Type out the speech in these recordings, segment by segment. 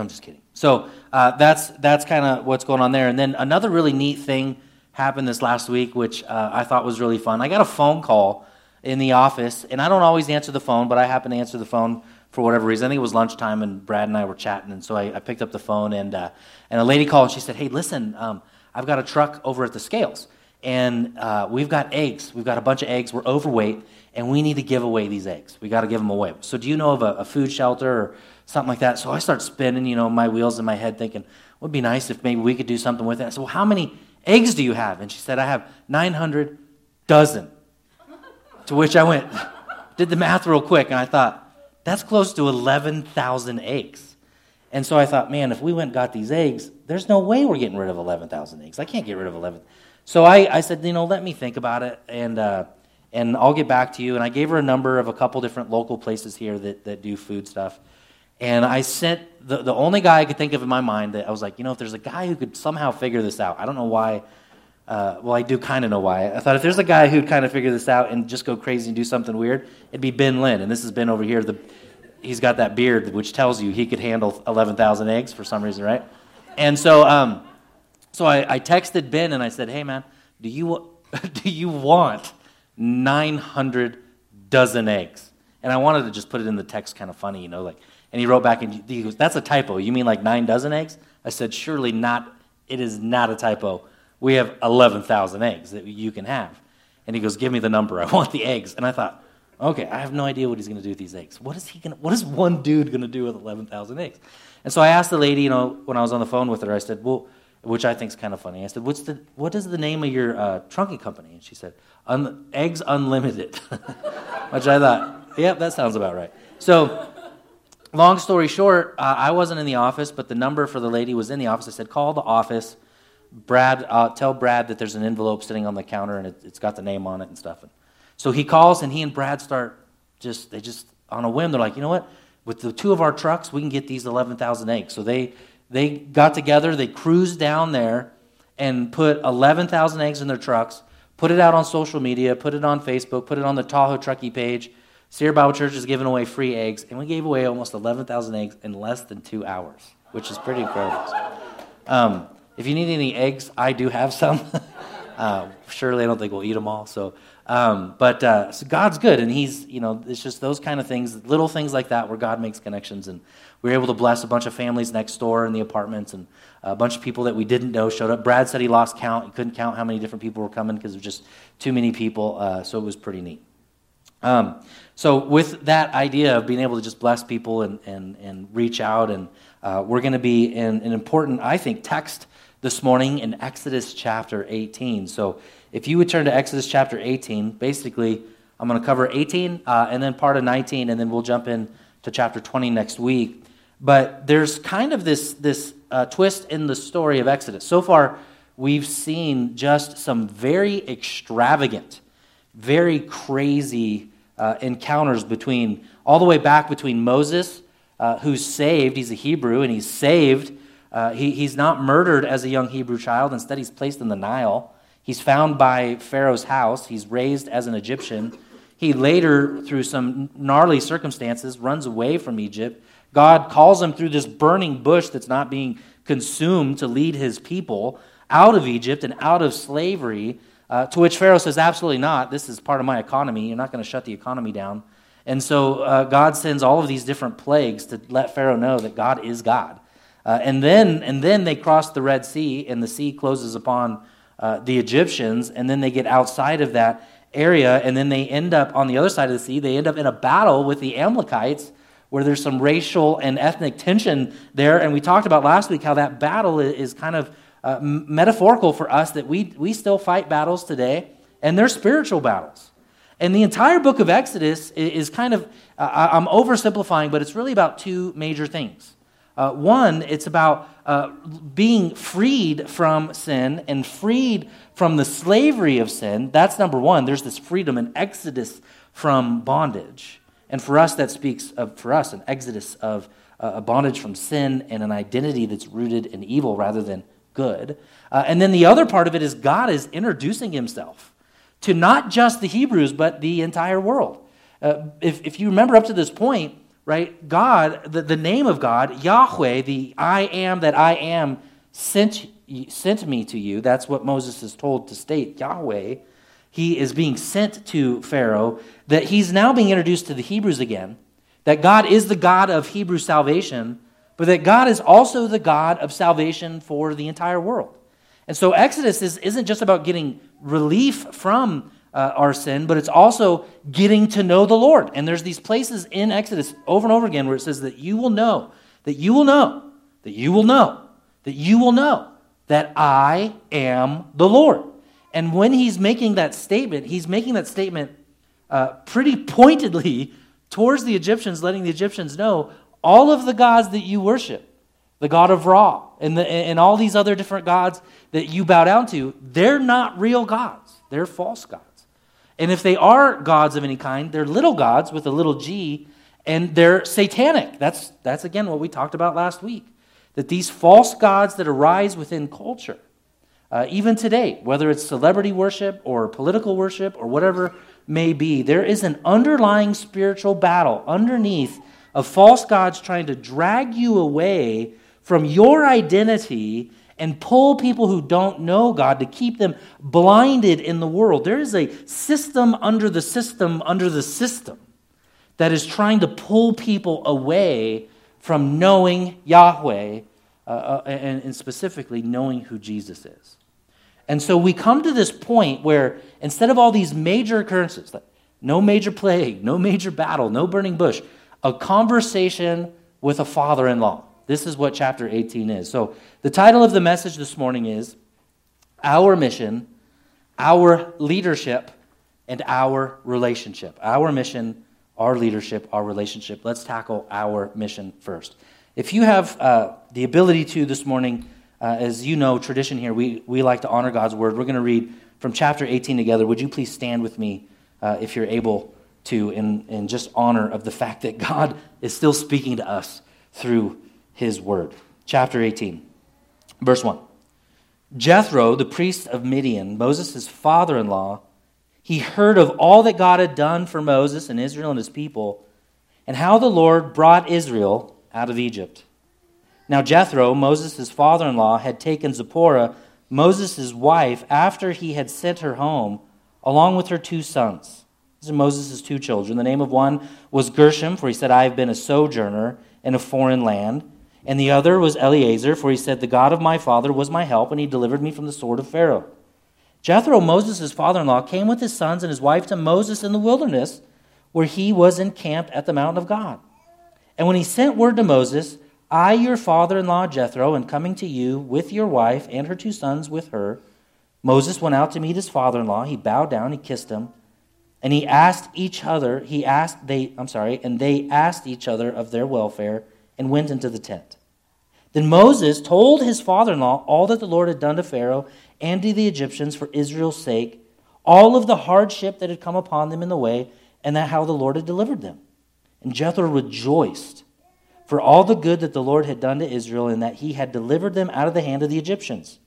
I'm just kidding. So uh, that's that's kind of what's going on there. And then another really neat thing happened this last week, which uh, I thought was really fun. I got a phone call in the office, and I don't always answer the phone, but I happen to answer the phone for whatever reason. I think it was lunchtime, and Brad and I were chatting, and so I, I picked up the phone, and uh, and a lady called, and she said, "Hey, listen, um, I've got a truck over at the scales, and uh, we've got eggs. We've got a bunch of eggs. We're overweight, and we need to give away these eggs. We got to give them away. So, do you know of a, a food shelter or something like that?" So I start spinning, you know, my wheels in my head, thinking, "Would be nice if maybe we could do something with it." I said, "Well, how many eggs do you have?" And she said, "I have 900 dozen." to which I went, did the math real quick, and I thought that's close to 11,000 eggs. And so I thought, man, if we went and got these eggs, there's no way we're getting rid of 11,000 eggs. I can't get rid of 11. So I, I said, you know, let me think about it, and, uh, and I'll get back to you. And I gave her a number of a couple different local places here that, that do food stuff. And I sent the, the only guy I could think of in my mind that I was like, you know, if there's a guy who could somehow figure this out, I don't know why. Uh, well, I do kind of know why. I thought if there's a guy who'd kind of figure this out and just go crazy and do something weird, it'd be Ben Lynn. And this has been over here. The, he's got that beard which tells you he could handle 11,000 eggs for some reason, right? And so, um, so I, I, texted Ben and I said, "Hey, man, do you do you want 900 dozen eggs?" And I wanted to just put it in the text, kind of funny, you know, like. And he wrote back and he goes, "That's a typo. You mean like nine dozen eggs?" I said, "Surely not. It is not a typo. We have 11,000 eggs that you can have." And he goes, "Give me the number. I want the eggs." And I thought, Okay, I have no idea what he's going to do with these eggs. What is he going? What is one dude going to do with eleven thousand eggs? And so I asked the lady, you know, when I was on the phone with her, I said, well, which I think is kind of funny. I said, what's the what is the name of your uh, trunking company? And she said, Un- Eggs Unlimited, which I thought, yep, yeah, that sounds about right. So. Long story short, uh, I wasn't in the office, but the number for the lady was in the office. I said, call the office. Brad, uh, tell Brad that there's an envelope sitting on the counter and it, has got the name on it and stuff. And so he calls and he and Brad start just, they just, on a whim, they're like, you know what? With the two of our trucks, we can get these 11,000 eggs. So they, they got together, they cruised down there and put 11,000 eggs in their trucks, put it out on social media, put it on Facebook, put it on the Tahoe Truckee page. Sierra Bible Church is giving away free eggs, and we gave away almost 11,000 eggs in less than two hours, which is pretty incredible. Um, if you need any eggs, I do have some. uh, surely I don't think we'll eat them all. So um, but uh, so God's good, and He's, you know, it's just those kind of things, little things like that where God makes connections. And we were able to bless a bunch of families next door in the apartments, and a bunch of people that we didn't know showed up. Brad said he lost count. He couldn't count how many different people were coming because was just too many people. Uh, so it was pretty neat. Um, so with that idea of being able to just bless people and, and, and reach out, and uh, we're going to be in an important, I think, text this morning in Exodus chapter 18. So if you would turn to Exodus chapter 18, basically, I'm going to cover 18 uh, and then part of 19, and then we'll jump in to chapter 20 next week. But there's kind of this, this uh, twist in the story of Exodus. So far, we've seen just some very extravagant, very crazy uh, encounters between, all the way back between Moses, uh, who's saved, he's a Hebrew, and he's saved. Uh, he, he's not murdered as a young Hebrew child, instead, he's placed in the Nile. He's found by Pharaoh's house. He's raised as an Egyptian. He later, through some gnarly circumstances, runs away from Egypt. God calls him through this burning bush that's not being consumed to lead his people out of Egypt and out of slavery. Uh, to which Pharaoh says, Absolutely not. This is part of my economy. You're not going to shut the economy down. And so uh, God sends all of these different plagues to let Pharaoh know that God is God. Uh, and, then, and then they cross the Red Sea, and the sea closes upon uh, the Egyptians, and then they get outside of that area, and then they end up on the other side of the sea. They end up in a battle with the Amalekites, where there's some racial and ethnic tension there. And we talked about last week how that battle is kind of uh, metaphorical for us that we, we still fight battles today, and they're spiritual battles. And the entire book of Exodus is kind of, uh, I'm oversimplifying, but it's really about two major things. Uh, one, it's about uh, being freed from sin and freed from the slavery of sin. That's number one. There's this freedom, an exodus from bondage. And for us, that speaks of, for us, an exodus of uh, a bondage from sin and an identity that's rooted in evil rather than good. Uh, and then the other part of it is God is introducing himself to not just the Hebrews, but the entire world. Uh, if, if you remember up to this point, right? God, the, the name of God, Yahweh, the I am that I am, sent, sent me to you. That's what Moses is told to state, Yahweh. He is being sent to Pharaoh, that he's now being introduced to the Hebrews again, that God is the God of Hebrew salvation, but that God is also the God of salvation for the entire world. And so Exodus is, isn't just about getting relief from uh, our sin, but it's also getting to know the Lord. And there's these places in Exodus over and over again where it says that you will know, that you will know, that you will know, that you will know that I am the Lord. And when he's making that statement, he's making that statement uh, pretty pointedly towards the Egyptians, letting the Egyptians know all of the gods that you worship, the God of Ra, and, the, and all these other different gods that you bow down to, they're not real gods. They're false gods. And if they are gods of any kind, they're little gods with a little g, and they're satanic. That's, that's again what we talked about last week. That these false gods that arise within culture, uh, even today, whether it's celebrity worship or political worship or whatever may be, there is an underlying spiritual battle underneath of false gods trying to drag you away from your identity and pull people who don't know God to keep them blinded in the world. There is a system under the system under the system that is trying to pull people away from knowing Yahweh uh, uh, and, and specifically knowing who Jesus is. And so we come to this point where instead of all these major occurrences, like no major plague, no major battle, no burning bush, a conversation with a father in law. This is what chapter 18 is. So, the title of the message this morning is Our Mission, Our Leadership, and Our Relationship. Our mission, our leadership, our relationship. Let's tackle our mission first. If you have uh, the ability to this morning, uh, as you know, tradition here, we, we like to honor God's word. We're going to read from chapter 18 together. Would you please stand with me uh, if you're able to, in, in just honor of the fact that God is still speaking to us through his word. Chapter 18, verse 1. Jethro, the priest of Midian, Moses' father in law, he heard of all that God had done for Moses and Israel and his people, and how the Lord brought Israel out of Egypt. Now, Jethro, Moses' father in law, had taken Zipporah, Moses' wife, after he had sent her home, along with her two sons. These are Moses' two children. The name of one was Gershom, for he said, I have been a sojourner in a foreign land. And the other was Eleazar, for he said, The God of my father was my help, and he delivered me from the sword of Pharaoh. Jethro, Moses' father in law, came with his sons and his wife to Moses in the wilderness, where he was encamped at the mountain of God. And when he sent word to Moses, I, your father in law Jethro, am coming to you with your wife and her two sons with her. Moses went out to meet his father in law. He bowed down, he kissed him, and he asked each other, he asked, they, I'm sorry, and they asked each other of their welfare and went into the tent. Then Moses told his father in law all that the Lord had done to Pharaoh and to the Egyptians for Israel's sake, all of the hardship that had come upon them in the way, and that how the Lord had delivered them. And Jethro rejoiced for all the good that the Lord had done to Israel, and that he had delivered them out of the hand of the Egyptians.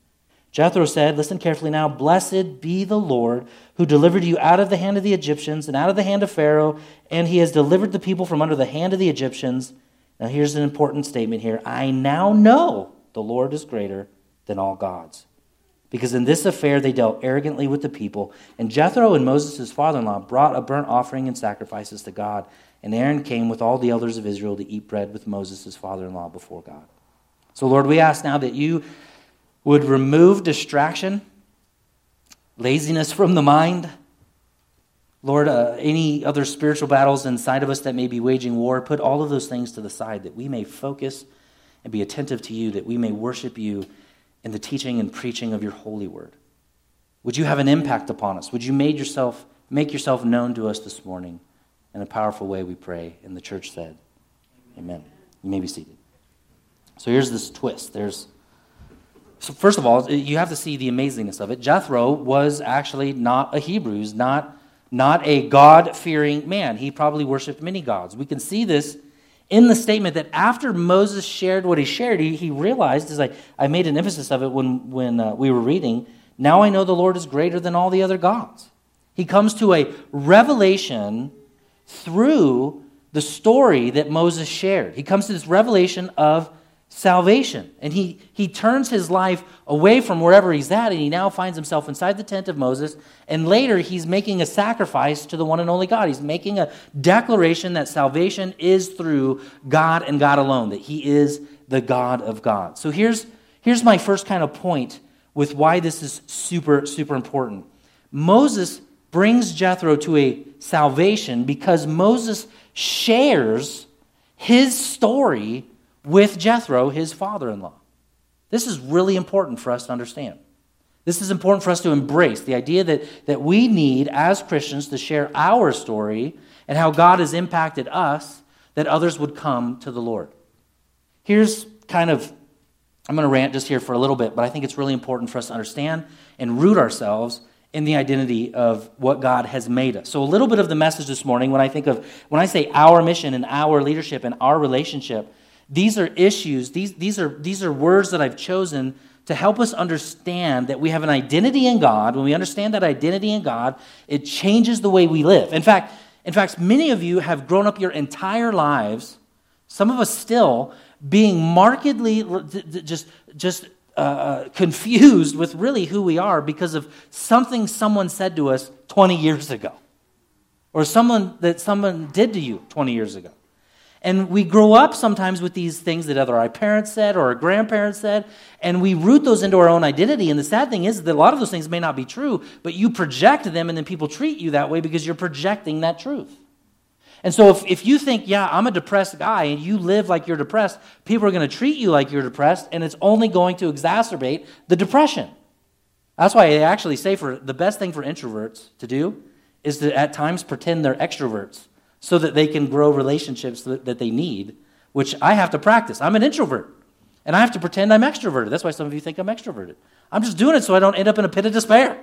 Jethro said, Listen carefully now, blessed be the Lord who delivered you out of the hand of the Egyptians and out of the hand of Pharaoh, and he has delivered the people from under the hand of the Egyptians now, here's an important statement here. I now know the Lord is greater than all gods. Because in this affair they dealt arrogantly with the people. And Jethro and Moses' father in law brought a burnt offering and sacrifices to God. And Aaron came with all the elders of Israel to eat bread with Moses' father in law before God. So, Lord, we ask now that you would remove distraction, laziness from the mind Lord, uh, any other spiritual battles inside of us that may be waging war, put all of those things to the side that we may focus and be attentive to you, that we may worship you in the teaching and preaching of your holy word. Would you have an impact upon us? Would you make yourself, make yourself known to us this morning in a powerful way, we pray? And the church said, Amen. You may be seated. So here's this twist. There's so first of all, you have to see the amazingness of it. Jethro was actually not a Hebrew. He's not not a God fearing man. He probably worshiped many gods. We can see this in the statement that after Moses shared what he shared, he, he realized, as I, I made an emphasis of it when, when uh, we were reading, now I know the Lord is greater than all the other gods. He comes to a revelation through the story that Moses shared. He comes to this revelation of salvation. And he, he turns his life away from wherever he's at, and he now finds himself inside the tent of Moses. And later, he's making a sacrifice to the one and only God. He's making a declaration that salvation is through God and God alone, that he is the God of God. So here's, here's my first kind of point with why this is super, super important. Moses brings Jethro to a salvation because Moses shares his story with Jethro, his father in law. This is really important for us to understand. This is important for us to embrace the idea that, that we need, as Christians, to share our story and how God has impacted us that others would come to the Lord. Here's kind of, I'm going to rant just here for a little bit, but I think it's really important for us to understand and root ourselves in the identity of what God has made us. So, a little bit of the message this morning, when I think of, when I say our mission and our leadership and our relationship, these are issues, these, these, are, these are words that I've chosen to help us understand that we have an identity in God. When we understand that identity in God, it changes the way we live. In fact, in fact, many of you have grown up your entire lives, some of us still, being markedly just, just uh, uh, confused with really who we are because of something someone said to us 20 years ago or someone that someone did to you 20 years ago. And we grow up sometimes with these things that either our parents said or our grandparents said, and we root those into our own identity. And the sad thing is that a lot of those things may not be true, but you project them, and then people treat you that way because you're projecting that truth. And so if, if you think, yeah, I'm a depressed guy, and you live like you're depressed, people are going to treat you like you're depressed, and it's only going to exacerbate the depression. That's why they actually say for the best thing for introverts to do is to at times pretend they're extroverts so that they can grow relationships that, that they need, which I have to practice. I'm an introvert, and I have to pretend I'm extroverted. That's why some of you think I'm extroverted. I'm just doing it so I don't end up in a pit of despair,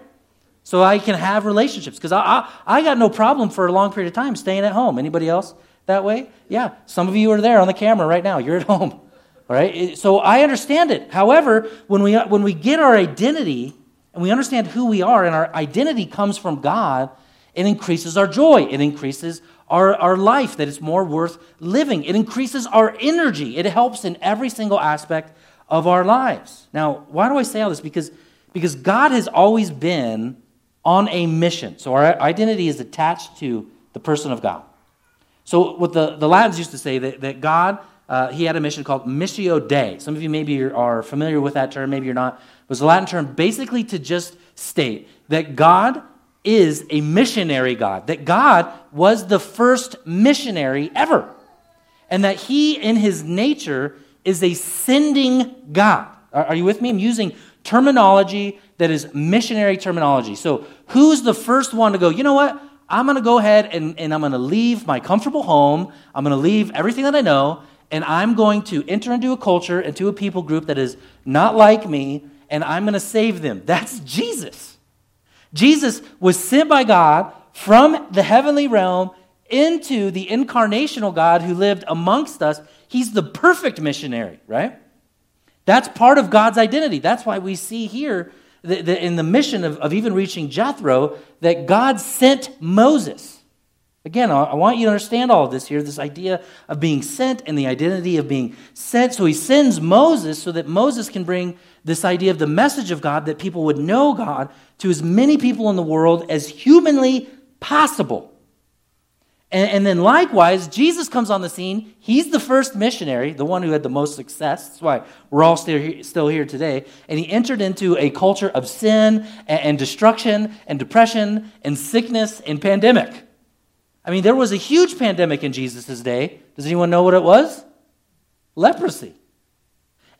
so I can have relationships. Because I, I, I got no problem for a long period of time staying at home. Anybody else that way? Yeah, some of you are there on the camera right now. You're at home. All right? So I understand it. However, when we, when we get our identity and we understand who we are, and our identity comes from God, it increases our joy. It increases our, our life, that it's more worth living. It increases our energy. It helps in every single aspect of our lives. Now, why do I say all this? Because, because God has always been on a mission. So our identity is attached to the person of God. So what the, the Latins used to say, that, that God, uh, he had a mission called Missio Dei. Some of you maybe are familiar with that term, maybe you're not. It was a Latin term basically to just state that God is a missionary God, that God was the first missionary ever, and that he, in his nature, is a sending God. Are, you with me? I'm using terminology that is missionary terminology. So, who's the first one to go, you know what? I'm going to go ahead and, and I'm going to leave my comfortable home. I'm going to leave everything that I know, and I'm going to enter into a culture, into a people group that is not like me, and I'm going to save them. That's Jesus. Jesus was sent by God from the heavenly realm into the incarnational God who lived amongst us. He's the perfect missionary, right? That's part of God's identity. That's why we see here that in the mission of, of even reaching Jethro that God sent Moses. Again, I want you to understand all of this here this idea of being sent and the identity of being sent. So he sends Moses so that Moses can bring this idea of the message of God that people would know God to as many people in the world as humanly possible. And, and, then likewise, Jesus comes on the scene. He's the first missionary, the one who had the most success. That's why we're all still here, still here today. And he entered into a culture of sin and, and destruction and depression and sickness and pandemic. I mean, there was a huge pandemic in Jesus' day. Does anyone know what it was? Leprosy.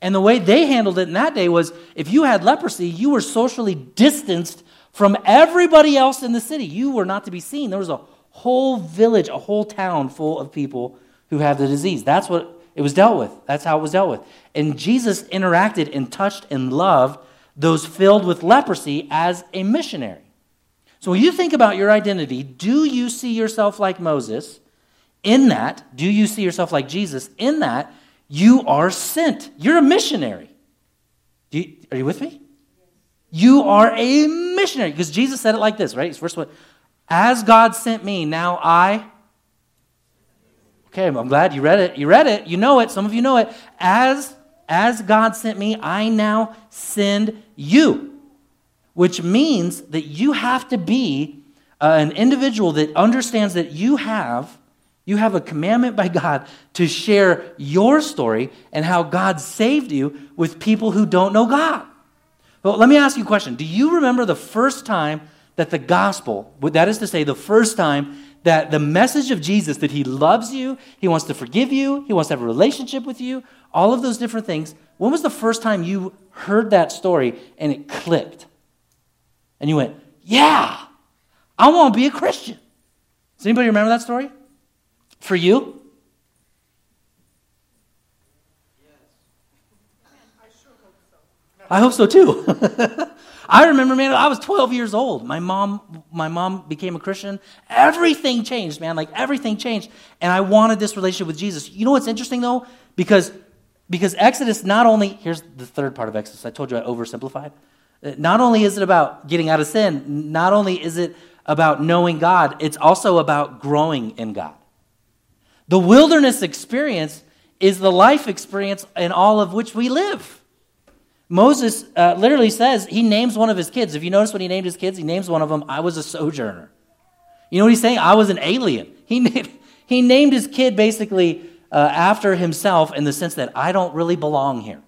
And the way they handled it in that day was if you had leprosy, you were socially distanced from everybody else in the city. You were not to be seen. There was a whole village, a whole town full of people who had the disease. That's what it was dealt with. That's how it was dealt with. And Jesus interacted and touched and loved those filled with leprosy as a missionary. So when you think about your identity, do you see yourself like Moses? In that, do you see yourself like Jesus? In that, you are sent. You're a missionary. You, are you with me? You are a missionary. Because Jesus said it like this, right? First one, as God sent me, now I. Okay, I'm glad you read it. You read it. You know it. Some of you know it. As as God sent me, I now send you. Which means that you have to be uh, an individual that understands that you have you have a commandment by God to share your story and how God saved you with people who don't know God. Well, let me ask you a question. Do you remember the first time that the gospel, that is to say, the first time that the message of Jesus, that he loves you, he wants to forgive you, he wants to have a relationship with you, all of those different things, when was the first time you heard that story and it clicked? And you went, yeah, I want to be a Christian. Does anybody remember that story? For you? I hope so too. I remember, man, I was 12 years old. My mom, my mom became a Christian. Everything changed, man. Like everything changed. And I wanted this relationship with Jesus. You know what's interesting though? Because, because Exodus not only, here's the third part of Exodus. I told you I oversimplified. Uh, not only is it about getting out of sin, not only is it about knowing God, it's also about growing in God. The wilderness experience is the life experience in all of which we live. Moses uh, literally says, he names one of his kids. If you notice when he named his kids, he names one of them, I was a sojourner. You know what he's saying? I was an alien. He named, he named his kid basically uh, after himself in the sense that I don't really belong here.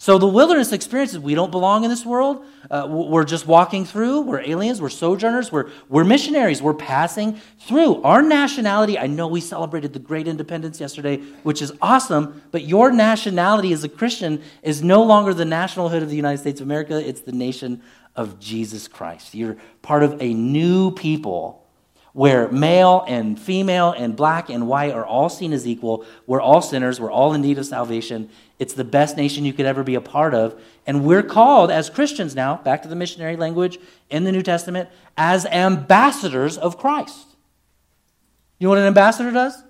So the wilderness experiences, we don't belong in this world. Uh, we're just walking through. We're aliens. We're sojourners. We're, we're missionaries. We're passing through. Our nationality, I know we celebrated the great independence yesterday, which is awesome, but your nationality as a Christian is no longer the nationalhood of the United States of America. It's the nation of Jesus Christ. You're part of a new people where male and female and black and white are all seen as equal. We're all sinners. We're all in need of salvation. It's the best nation you could ever be a part of. And we're called as Christians now, back to the missionary language in the New Testament, as ambassadors of Christ. You know what an ambassador does?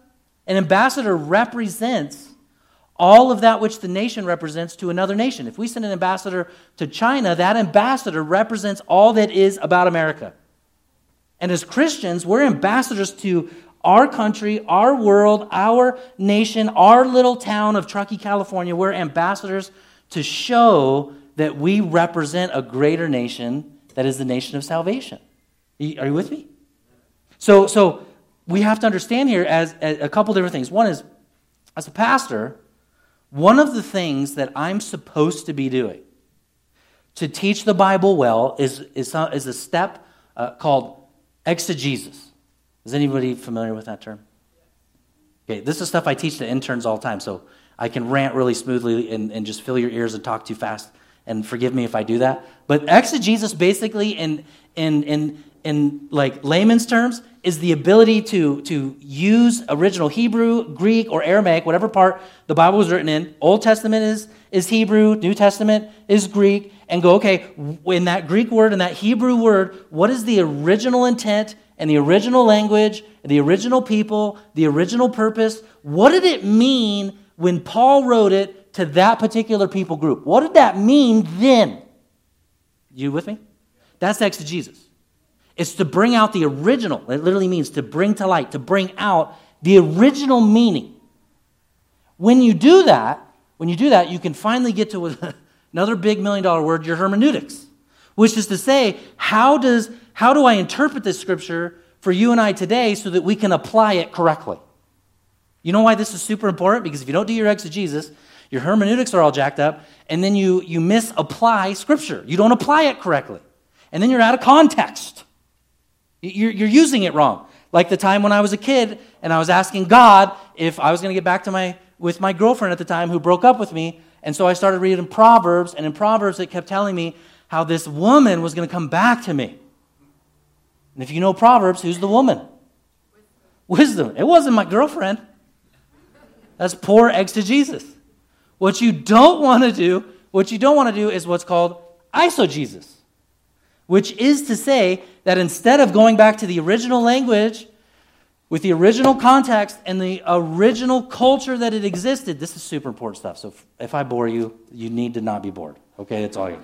An ambassador represents all of that which the nation represents to another nation. If we send an ambassador to China, that ambassador represents all that is about America. And as Christians, we're ambassadors to our country, our world, our nation, our little town of Truckee, California. We're ambassadors to show that we represent a greater nation that is the nation of salvation. Are you with me? So, so we have to understand here as, as a couple different things. One is, as a pastor, one of the things that I'm supposed to be doing to teach the Bible well is, is, is a step uh, called Exegesis. Is anybody familiar with that term? Okay, this is stuff I teach to interns all the time, so I can rant really smoothly and, and just fill your ears and talk too fast. And forgive me if I do that. But exegesis, basically, in in in in like layman's terms, is the ability to to use original Hebrew, Greek, or Aramaic, whatever part the Bible was written in. Old Testament is is Hebrew, New Testament is Greek, and go, okay, in that Greek word and that Hebrew word, what is the original intent and the original language, the original people, the original purpose? What did it mean when Paul wrote it to that particular people group? What did that mean then? You with me? That's exegesis. It's to bring out the original. It literally means to bring to light, to bring out the original meaning. When you do that, when you do that, you can finally get to another big million dollar word, your hermeneutics, which is to say, how, does, how do I interpret this scripture for you and I today so that we can apply it correctly? You know why this is super important? Because if you don't do your exegesis, your hermeneutics are all jacked up, and then you, you misapply scripture. You don't apply it correctly. And then you're out of context. You're, you're using it wrong. Like the time when I was a kid and I was asking God if I was going to get back to my with my girlfriend at the time who broke up with me. And so I started reading Proverbs, and in Proverbs, it kept telling me how this woman was going to come back to me. And if you know Proverbs, who's the woman? Wisdom. It wasn't my girlfriend. That's poor exegesis. What you don't want to do, what you don't want to do is what's called eisegesis, which is to say that instead of going back to the original language with the original context and the original culture that it existed. This is super important stuff. So if, if I bore you, you need to not be bored. Okay, that's all you.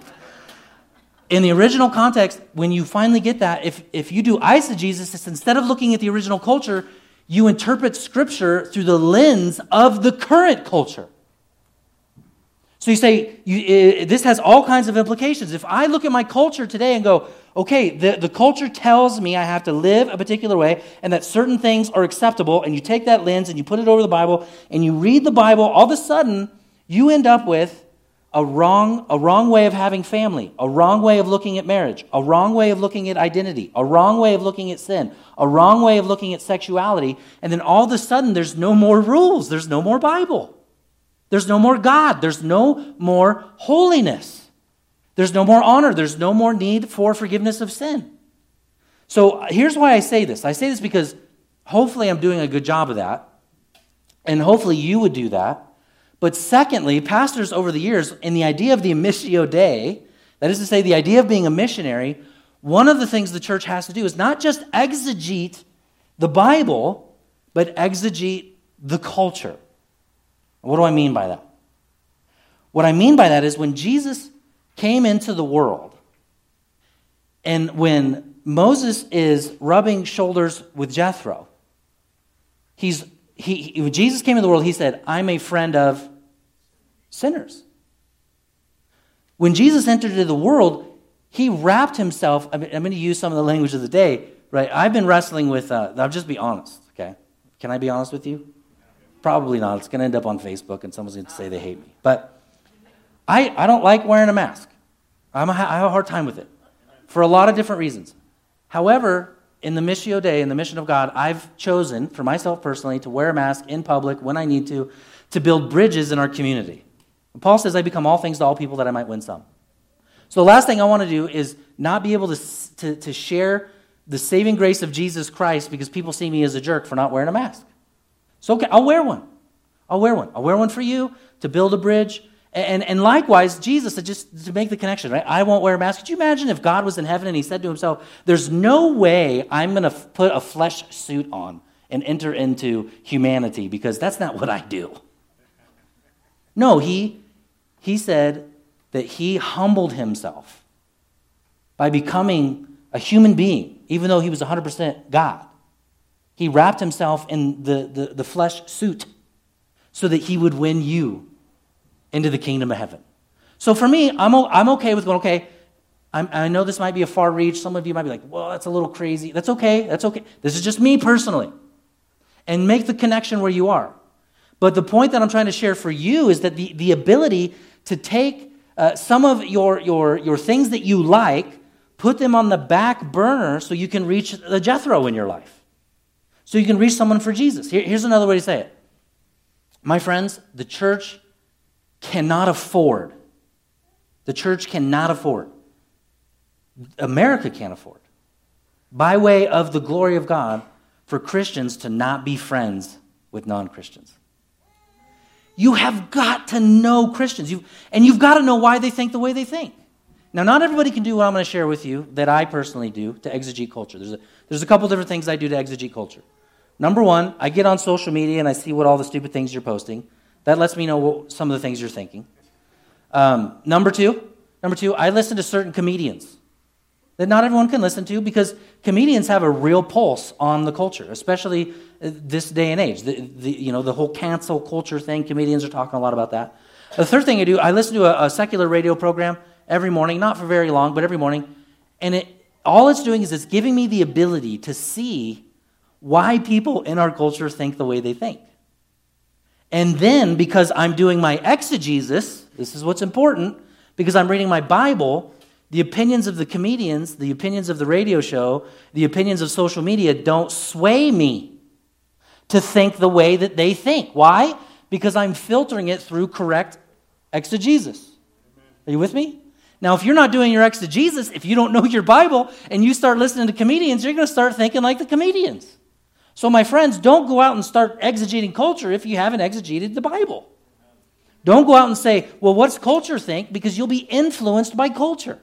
In the original context, when you finally get that, if, if you do eisegesis, it's instead of looking at the original culture, you interpret Scripture through the lens of the current culture. So you say, you, this has all kinds of implications. If I look at my culture today and go, okay, the, the culture tells me I have to live a particular way and that certain things are acceptable, and you take that lens and you put it over the Bible and you read the Bible, all of a sudden you end up with a wrong, a wrong way of having family, a wrong way of looking at marriage, a wrong way of looking at identity, a wrong way of looking at sin, a wrong way of looking at sexuality, and then all of a sudden there's no more rules, there's no more Bible. There's no more God. There's no more holiness. There's no more honor. There's no more need for forgiveness of sin. So here's why I say this I say this because hopefully I'm doing a good job of that, and hopefully you would do that. But secondly, pastors over the years, in the idea of the missio dei, that is to say, the idea of being a missionary, one of the things the church has to do is not just exegete the Bible, but exegete the culture. What do I mean by that? What I mean by that is when Jesus came into the world, and when Moses is rubbing shoulders with Jethro, he's, he, when Jesus came into the world, he said, I'm a friend of sinners. When Jesus entered into the world, he wrapped himself. I am going to use some of the language of the day, right? I've been wrestling with, uh, I'll just be honest, okay? Can I be honest with you? Probably not. It's going to end up on Facebook and someone's going to say they hate me. But I, I don't like wearing a mask. I'm a, I have a hard time with it for a lot of different reasons. However, in the Missio Dei, in the mission of God, I've chosen for myself personally to wear a mask in public when I need to, to build bridges in our community. And Paul says, I become all things to all people that I might win some. So the last thing I want to do is not be able to, to, to share the saving grace of Jesus Christ because people see me as a jerk for not wearing a mask. So okay, I'll wear one. I'll wear one. I'll wear one for you to build a bridge. And, and likewise, Jesus, just to make the connection, right? I won't wear a mask. Could you imagine if God was in heaven and he said to himself, There's no way I'm going to put a flesh suit on and enter into humanity because that's not what I do. No, he, he said that he humbled himself by becoming a human being, even though he was 100% God. He wrapped himself in the, the, the flesh suit so that he would win you into the kingdom of heaven. So for me, I'm, I'm okay with going, okay, I'm, i know this might be a far reach. Some of you might be like, well, that's a little crazy. That's okay. That's okay. This is just me personally. And make the connection where you are. But the point that I'm trying to share for you is that the, the ability to take uh, some of your, your, your things that you like, put them on the back burner so you can reach the Jethro in your life so you can reach someone for Jesus. Here, here's another way to say it. My friends, the church cannot afford, the church cannot afford, America can't afford, by way of the glory of God, for Christians to not be friends with non Christians. You have got to know Christians, you've, and you've got to know why they think the way they think. Now, not everybody can do what I'm going to share with you that I personally do to exegete culture. There's a, there's a couple different things I do to exegete culture. Number one, I get on social media and I see what all the stupid things you're posting. That lets me know what, some of the things you're thinking. Um, number two, number two, I listen to certain comedians that not everyone can listen to because comedians have a real pulse on the culture, especially uh, this day and age. The, the, you know, the whole cancel culture thing, comedians are talking a lot about that. The third thing I do, I listen to a, a secular radio program every morning, not for very long, but every morning. And it, all it's doing is it's giving me the ability to see why people in our culture think the way they think. And then, because I'm doing my exegesis, this is what's important, because I'm reading my Bible, the opinions of the comedians, the opinions of the radio show, the opinions of social media don't sway me to think the way that they think. Why? Because I'm filtering it through correct exegesis. Are you with me? Now, if you're not doing your exegesis, if you don't know your Bible and you start listening to comedians, you're going to start thinking like the comedians. So, my friends, don't go out and start exegeting culture if you haven't exegeted the Bible. Don't go out and say, well, what's culture think? Because you'll be influenced by culture.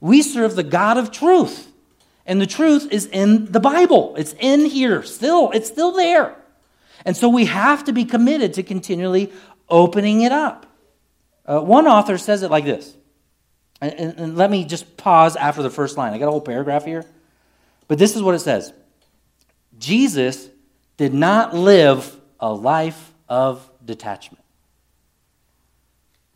We serve the God of truth. And the truth is in the Bible. It's in here still. It's still there. And so we have to be committed to continually opening it up. Uh, one author says it like this. And, and, and let me just pause after the first line. I got a whole paragraph here. But this is what it says Jesus did not live a life of detachment.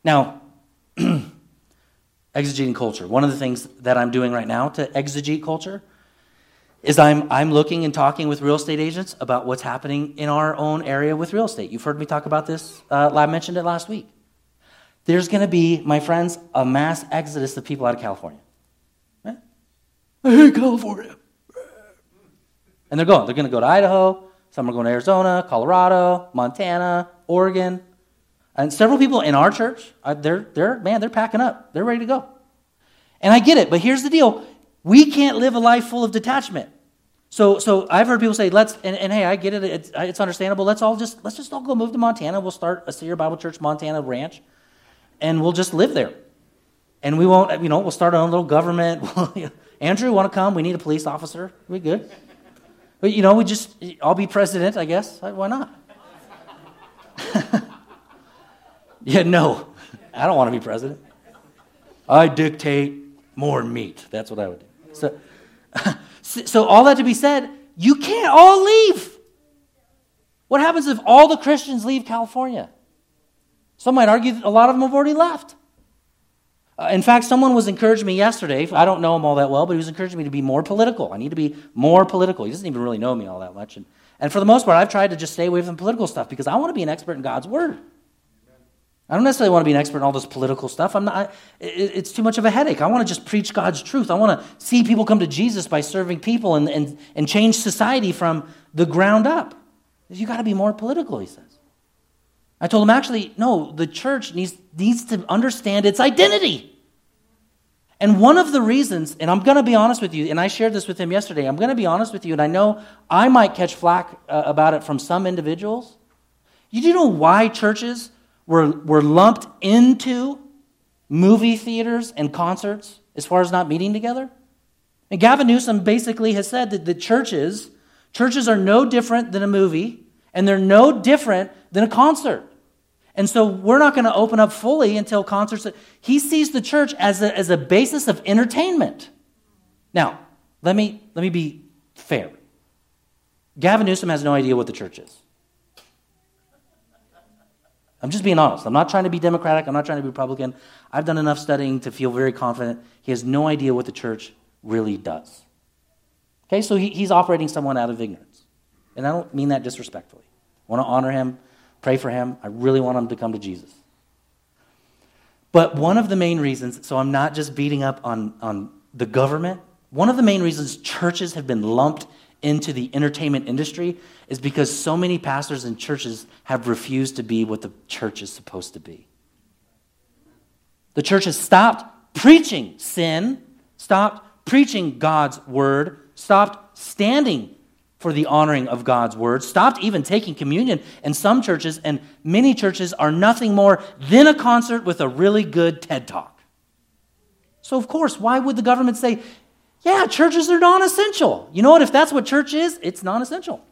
Now, exegeting culture. One of the things that I'm doing right now to exegete culture is I'm, I'm looking and talking with real estate agents about what's happening in our own area with real estate. You've heard me talk about this. Uh, I mentioned it last week. There's going to be, my friends, a mass exodus of people out of California. I hate California. And they're going. They're going to go to Idaho. Some are going to Arizona, Colorado, Montana, Oregon. And several people in our church, uh, they're, they're, man, they're packing up. They're ready to go. And I get it, but here's the deal. We can't live a life full of detachment. So, so I've heard people say, let's, and, and hey, I get it. It's, it's, understandable. Let's all just, let's just all go move to Montana. We'll start a Sierra Bible Church Montana ranch, and we'll just live there. And we won't, you know, we'll start our own little government. Andrew, want to come? We need a police officer. We good? But, you know, we just, I'll be president, I guess. Why not? yeah, no. I don't want to be president. I dictate more meat. That's what I would do. So, so all that to be said, you can't all leave. What happens if all the Christians leave California? Some might argue that a lot of them have already left. Uh, in fact, someone was encouraging me yesterday. I don't know him all that well, but he was encouraging me to be more political. I need to be more political. He doesn't even really know me all that much. And, and for the most part, I've tried to just stay away from political stuff because I want to be an expert in God's Word. I don't necessarily want to be an expert in all this political stuff. I'm not, it's too much of a headache. I want to just preach God's truth. I want to see people come to Jesus by serving people and, and, and change society from the ground up. You got to be more political, he says. I told him, actually, no, the church needs, needs to understand its identity. And one of the reasons, and I'm going to be honest with you, and I shared this with him yesterday, I'm going to be honest with you, and I know I might catch flack uh, about it from some individuals. You do know why churches were, were lumped into movie theaters and concerts as far as not meeting together? And Gavin Newsom basically has said that the churches, churches are no different than a movie, and they're no different than a concert. And so we're not going to open up fully until concerts. He sees the church as a, as a basis of entertainment. Now, let me, let me be fair. Gavin Newsom has no idea what the church is. I'm just being honest. I'm not trying to be Democratic. I'm not trying to be Republican. I've done enough studying to feel very confident. He has no idea what the church really does. Okay, so he, he's operating someone out of ignorance. And I don't mean that disrespectfully. I want to honor him. Pray for him. I really want him to come to Jesus. But one of the main reasons, so I'm not just beating up on, on the government, one of the main reasons churches have been lumped into the entertainment industry is because so many pastors and churches have refused to be what the church is supposed to be. The church has stopped preaching sin, stopped preaching God's word, stopped standing for the honoring of God's word, stopped even taking communion. And some churches and many churches are nothing more than a concert with a really good TED talk. So, of course, why would the government say, yeah, churches are non essential? You know what? If that's what church is, it's non essential.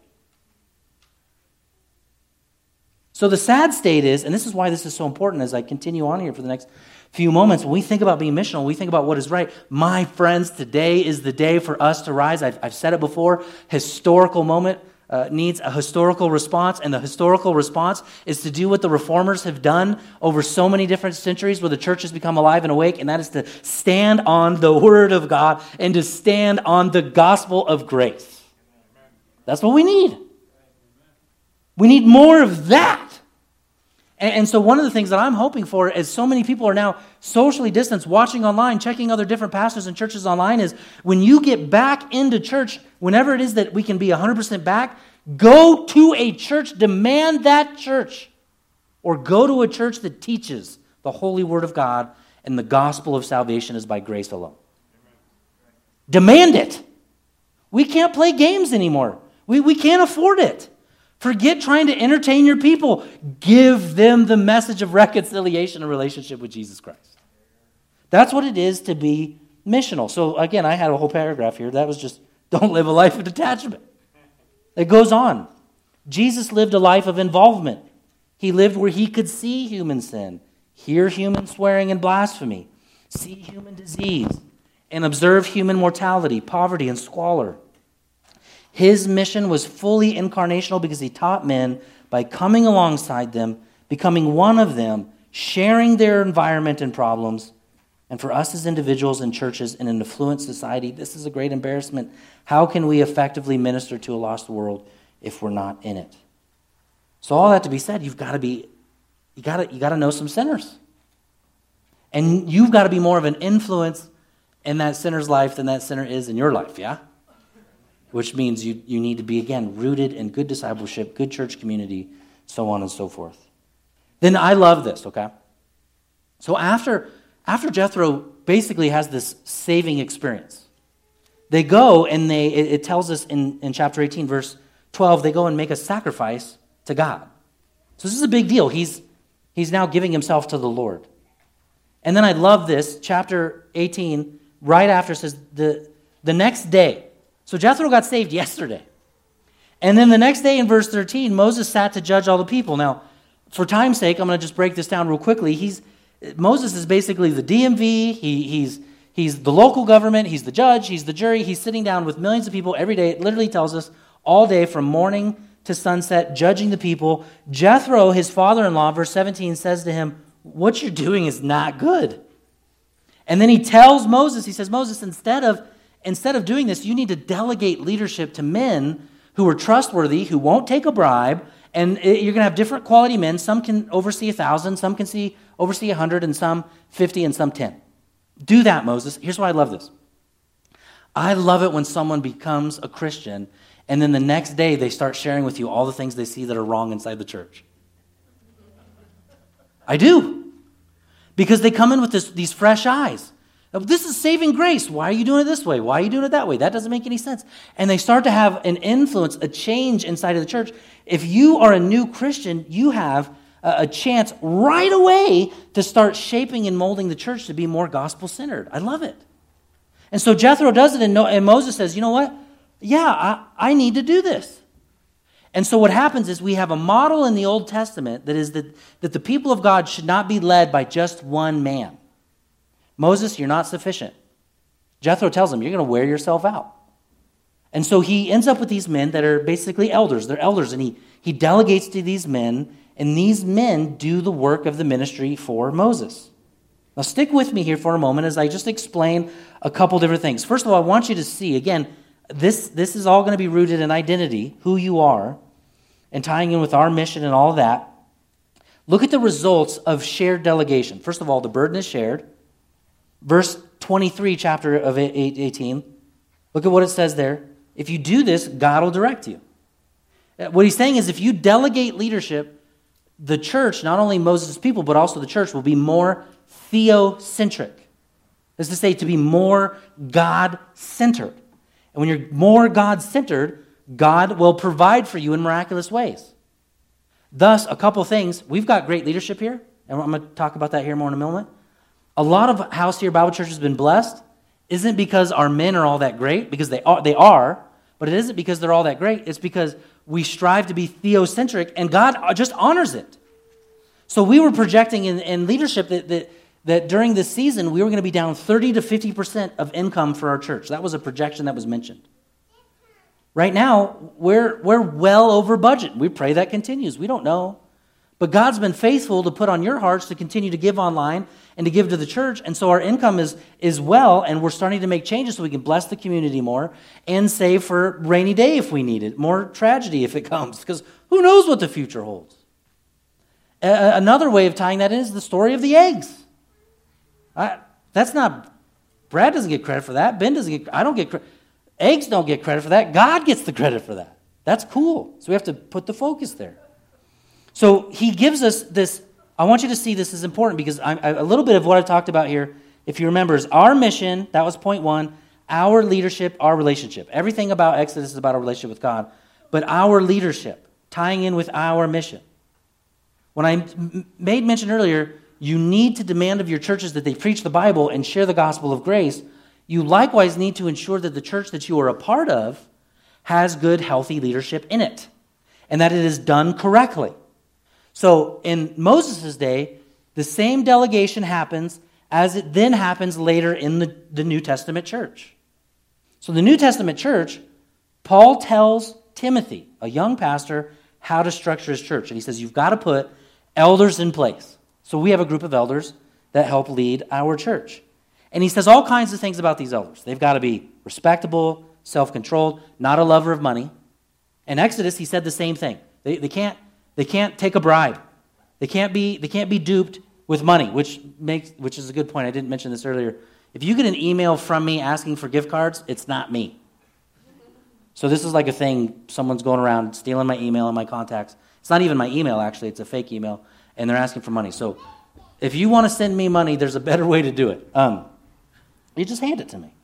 So, the sad state is, and this is why this is so important as I continue on here for the next few moments, when we think about being missional, we think about what is right. My friends, today is the day for us to rise. I've, I've said it before historical moment. Uh, needs a historical response, and the historical response is to do what the reformers have done over so many different centuries where the church has become alive and awake, and that is to stand on the Word of God and to stand on the gospel of grace. That's what we need. We need more of that. And, and, so, one of the things that I'm hoping for, as so many people are now socially distanced, watching online, checking other different pastors and churches online, is when you get back into church, whenever it is that we can be 100% back, go to a church, demand that church, or go to a church that teaches the holy word of God and the gospel of salvation is by grace alone. Demand it. We can't play games anymore. We, we can't afford it. Forget trying to entertain your people. Give them the message of reconciliation and relationship with Jesus Christ. That's what it is to be missional. So, again, I had a whole paragraph here. That was just don't live a life of detachment. It goes on. Jesus lived a life of involvement. He lived where he could see human sin, hear human swearing and blasphemy, see human disease, and observe human mortality, poverty, and squalor. His mission was fully incarnational because he taught men by coming alongside them, becoming one of them, sharing their environment and problems. And for us as individuals and churches in an affluent society, this is a great embarrassment. How can we effectively minister to a lost world if we're not in it? So all that to be said, you've got to be you got to you got to know some sinners. And you've got to be more of an influence in that sinner's life than that sinner is in your life, yeah? Which means you, you need to be, again, rooted in good discipleship, good church community, so on and so forth. Then I love this, okay? So after, after Jethro basically has this saving experience, they go and they, it, it tells us in, in chapter 18, verse 12, they go and make a sacrifice to God. So this is a big deal. He's, he's now giving himself to the Lord. And then I love this, chapter 18, right after says, the, the next day. So Jethro got saved yesterday. And then the next day in verse 13, Moses sat to judge all the people. Now, for time's sake, I'm going to just break this down real quickly. He's, Moses is basically the DMV, he, he's, he's the local government, he's the judge, he's the jury. He's sitting down with millions of people every day. It literally tells us all day from morning to sunset, judging the people. Jethro, his father in law, verse 17, says to him, What you're doing is not good. And then he tells Moses, he says, Moses, instead of, instead of doing this, you need to delegate leadership to men who are trustworthy, who won't take a bribe, and you're going to have different quality men. Some can oversee a thousand, some can see, oversee a hundred, and some 50, and some 10. Do that, Moses. Here's why I love this. I love it when someone becomes a Christian and then the next day they start sharing with you all the things they see that are wrong inside the church. I do. Because they come in with this, these fresh eyes. This is saving grace. Why are you doing it this way? Why are you doing it that way? That doesn't make any sense. And they start to have an influence, a change inside of the church. If you are a new Christian, you have a chance right away to start shaping and molding the church to be more gospel centered. I love it. And so Jethro does it, and Moses says, You know what? yeah, I, I need to do this. And so what happens is we have a model in the Old Testament that is that, that the people of God should not be led by just one man. Moses, you're not sufficient. Jethro tells him, you're going to wear yourself out. And so he ends up with these men that are basically elders. They're elders, and he, he delegates to these men, and these men do the work of the ministry for Moses. Now, stick with me here for a moment as I just explain a couple different things. First of all, I want you to see, again, this, this is all going to be rooted in identity, who you are, and tying in with our mission and all that. Look at the results of shared delegation. First of all, the burden is shared. Verse 23, chapter of 18. Look at what it says there. If you do this, God will direct you. Uh, what he's saying is if you delegate leadership, the church, not only Moses' people, but also the church, will be more theocentric. That's to say, to be more God centered. And when you're more God centered, God will provide for you in miraculous ways. Thus, a couple things. We've got great leadership here, and I'm going to talk about that here more in a moment. A lot of how Sierra Bible Church has been blessed isn't because our men are all that great, because they are, they are, but it isn't because they're all that great. It's because we strive to be theocentric, and God just honors it. So we were projecting in, in leadership that, that that during this season we were going to be down 30 to 50% of income for our church. That was a projection that was mentioned. Right now, we're, we're well over budget. We pray that continues. We don't know. But God's been faithful to put on your hearts to continue to give online and to give to the church. And so our income is, is well, and we're starting to make changes so we can bless the community more and save for rainy day if we need it, more tragedy if it comes, because who knows what the future holds. A- another way of tying that in is the story of the eggs. I, that's not, Brad doesn't get credit for that. Ben doesn't get, I don't get credit. Eggs don't get credit for that. God gets the credit for that. That's cool. So we have to put the focus there. So he gives us this. I want you to see this is important because I'm, a little bit of what I've talked about here, if you remember, is our mission. That was point one. Our leadership, our relationship. Everything about Exodus is about our relationship with God, but our leadership, tying in with our mission. When I made mention earlier, you need to demand of your churches that they preach the Bible and share the gospel of grace. You likewise need to ensure that the church that you are a part of has good, healthy leadership in it and that it is done correctly. So in Moses' day, the same delegation happens as it then happens later in the, the New Testament church. So the New Testament church, Paul tells Timothy, a young pastor, how to structure his church. And he says, You've got to put elders in place. So we have a group of elders that help lead our church. And he says all kinds of things about these elders. They've got to be respectable, self controlled, not a lover of money. In Exodus, he said the same thing. They, they, can't, they can't take a bribe, they can't, be, they can't be duped with money, which, makes, which is a good point. I didn't mention this earlier. If you get an email from me asking for gift cards, it's not me. So this is like a thing someone's going around stealing my email and my contacts. It's not even my email, actually, it's a fake email, and they're asking for money. So if you want to send me money, there's a better way to do it. Um, you just hand it to me.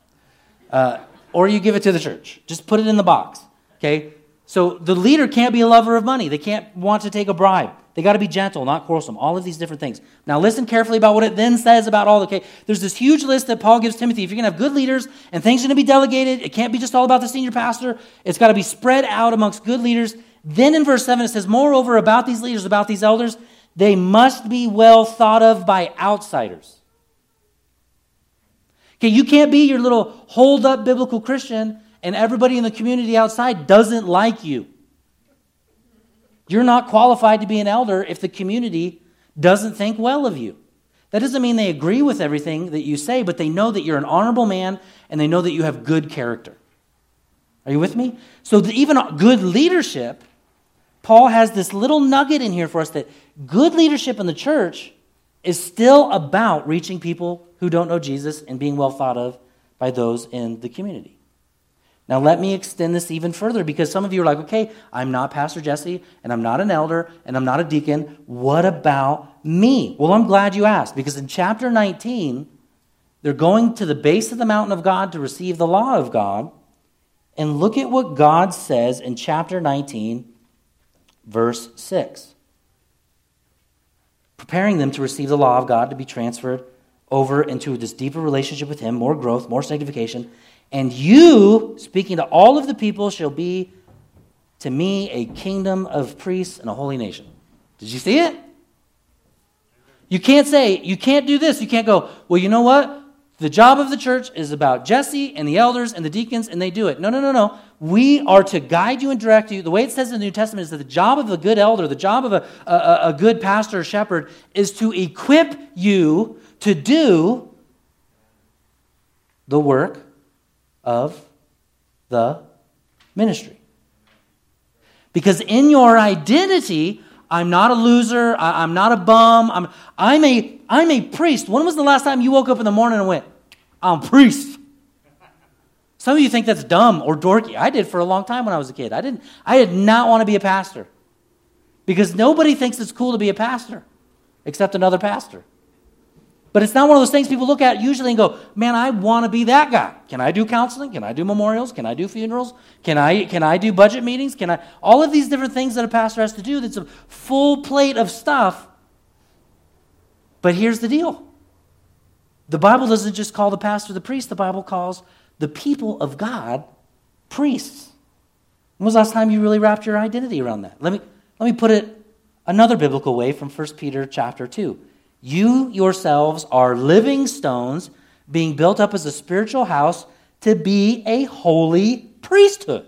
Uh, or you give it to the church. Just put it in the box. Okay? So the leader can't be a lover of money. They can't want to take a bribe. They got to be gentle, not quarrelsome. All of these different things. Now listen carefully about what it then says about all. Okay, there's this huge list that Paul gives Timothy. If you're gonna have good leaders and things are gonna be delegated, it can't be just all about the senior pastor. It's got to be spread out amongst good leaders. Then in verse seven it says, moreover, about these leaders, about these elders, they must be well thought of by outsiders. Okay, you can't be your little hold up biblical Christian and everybody in the community outside doesn't like you. You're not qualified to be an elder if the community doesn't think well of you. That doesn't mean they agree with everything that you say, but they know that you're an honorable man and they know that you have good character. Are you with me? So, even good leadership, Paul has this little nugget in here for us that good leadership in the church is still about reaching people who don't know Jesus and being well thought of by those in the community. Now, let me extend this even further because some of you are like, okay, I'm not Pastor Jesse, and I'm not an elder, and I'm not a deacon. What about me? Well, I'm glad you asked because in chapter 19, they're going to the base of the mountain of God to receive the law of God. And look at what God says in chapter 19, verse 6 preparing them to receive the law of God to be transferred over into this deeper relationship with Him, more growth, more sanctification. And you, speaking to all of the people, shall be to me a kingdom of priests and a holy nation. Did you see it? You can't say, you can't do this. You can't go, well, you know what? The job of the church is about Jesse and the elders and the deacons, and they do it. No, no, no, no. We are to guide you and direct you. The way it says in the New Testament is that the job of a good elder, the job of a, a, a good pastor or shepherd, is to equip you to do the work of the ministry. Because in your identity, I'm not a loser. I, am not a bum. I'm, I'm, a, I'm a priest. When was the last time you woke up in the morning and went, I'm a priest? Some of you think that's dumb or dorky. I did for a long time when I was a kid. I, didn't, I did not want to be a pastor because nobody thinks it's cool to be a pastor except another pastor. But it's not one of those things people look at usually and go, man, I want to be that guy. Can I do counseling? Can I do memorials? Can I do funerals? Can I, can I do budget meetings? Can I? All of these different things that a pastor has to do that's a full plate of stuff. But here's the deal the Bible doesn't just call the pastor the priest, the Bible calls the people of God priests. When was the last time you really wrapped your identity around that? Let me, let me put it another biblical way from 1 Peter chapter 2. You yourselves are living stones being built up as a spiritual house to be a holy priesthood.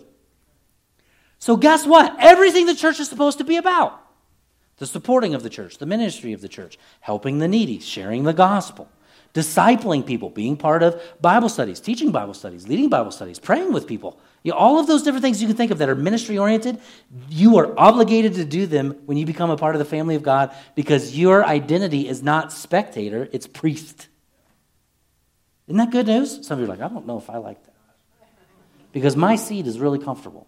So, guess what? Everything the church is supposed to be about the supporting of the church, the ministry of the church, helping the needy, sharing the gospel, discipling people, being part of Bible studies, teaching Bible studies, leading Bible studies, praying with people. You know, all of those different things you can think of that are ministry oriented, you are obligated to do them when you become a part of the family of God because your identity is not spectator, it's priest. Isn't that good news? Some of you are like, I don't know if I like that. Because my seat is really comfortable.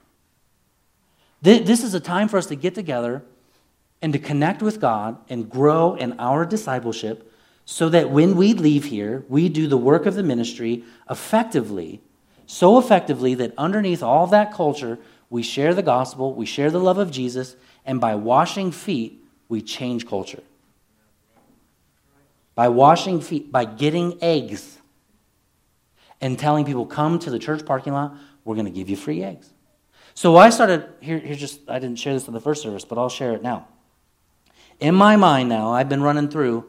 This is a time for us to get together and to connect with God and grow in our discipleship so that when we leave here, we do the work of the ministry effectively, so effectively that underneath all that culture, we share the gospel, we share the love of Jesus, and by washing feet, we change culture. By washing feet, by getting eggs, and telling people, come to the church parking lot, we're going to give you free eggs. So I started, here, just, I didn't share this in the first service, but I'll share it now. In my mind now, I've been running through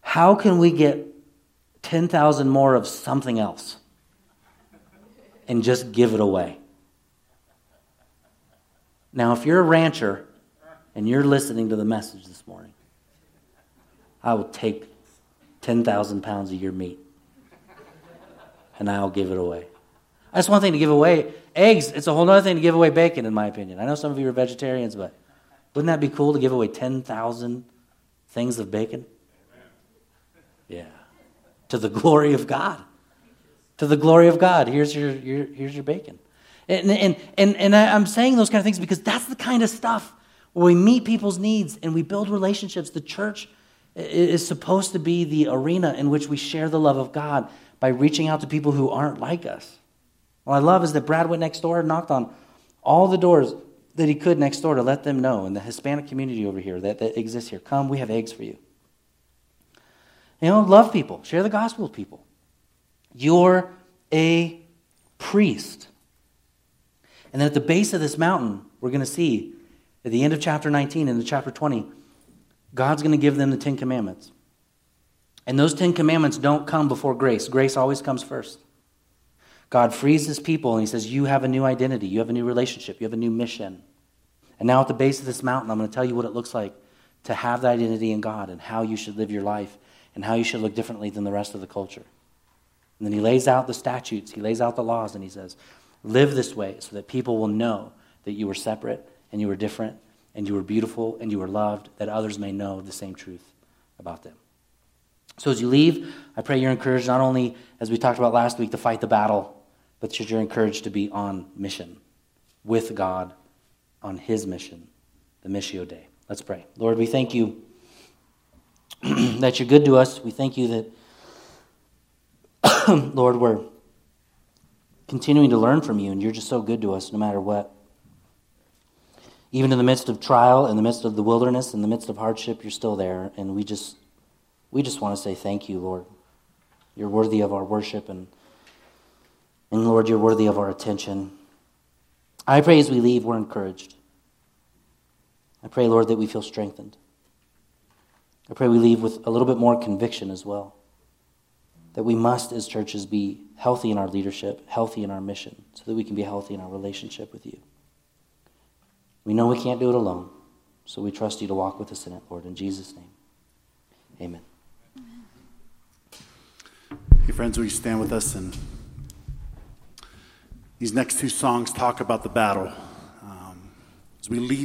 how can we get 10,000 more of something else? And just give it away. Now, if you're a rancher and you're listening to the message this morning, I will take 10,000 pounds of your meat and I'll give it away. That's one thing to give away. Eggs, it's a whole other thing to give away bacon, in my opinion. I know some of you are vegetarians, but wouldn't that be cool to give away 10,000 things of bacon? Yeah. To the glory of God. To the glory of God. Here's your, your here's your bacon. And, and, and, and I'm saying those kind of things because that's the kind of stuff where we meet people's needs and we build relationships. The church is supposed to be the arena in which we share the love of God by reaching out to people who aren't like us. What I love is that Brad went next door and knocked on all the doors that he could next door to let them know in the Hispanic community over here that, that exists here. Come, we have eggs for you. You know, love people, share the gospel with people. You're a priest. And then at the base of this mountain, we're going to see at the end of chapter 19 and the chapter 20, God's going to give them the Ten Commandments. And those Ten Commandments don't come before grace, grace always comes first. God frees his people and he says, You have a new identity, you have a new relationship, you have a new mission. And now at the base of this mountain, I'm going to tell you what it looks like to have that identity in God and how you should live your life and how you should look differently than the rest of the culture. And then he lays out the statutes, he lays out the laws, and he says, Live this way so that people will know that you were separate and you were different and you were beautiful and you were loved, that others may know the same truth about them. So as you leave, I pray you're encouraged not only, as we talked about last week, to fight the battle, but that you're encouraged to be on mission with God on His mission, the Missio Dei. Let's pray. Lord, we thank you that you're good to us. We thank you that, Lord, we're continuing to learn from you, and you're just so good to us no matter what. Even in the midst of trial, in the midst of the wilderness, in the midst of hardship, you're still there, and we just we just want to say thank you, Lord. You're worthy of our worship and and Lord, you're worthy of our attention. I pray as we leave, we're encouraged. I pray, Lord, that we feel strengthened. I pray we leave with a little bit more conviction as well. That we must, as churches, be healthy in our leadership, healthy in our mission, so that we can be healthy in our relationship with you. We know we can't do it alone, so we trust you to walk with us in it, Lord. In Jesus' name, amen. Hey, friends, will you stand with us and these next two songs talk about the battle. Um, as we leave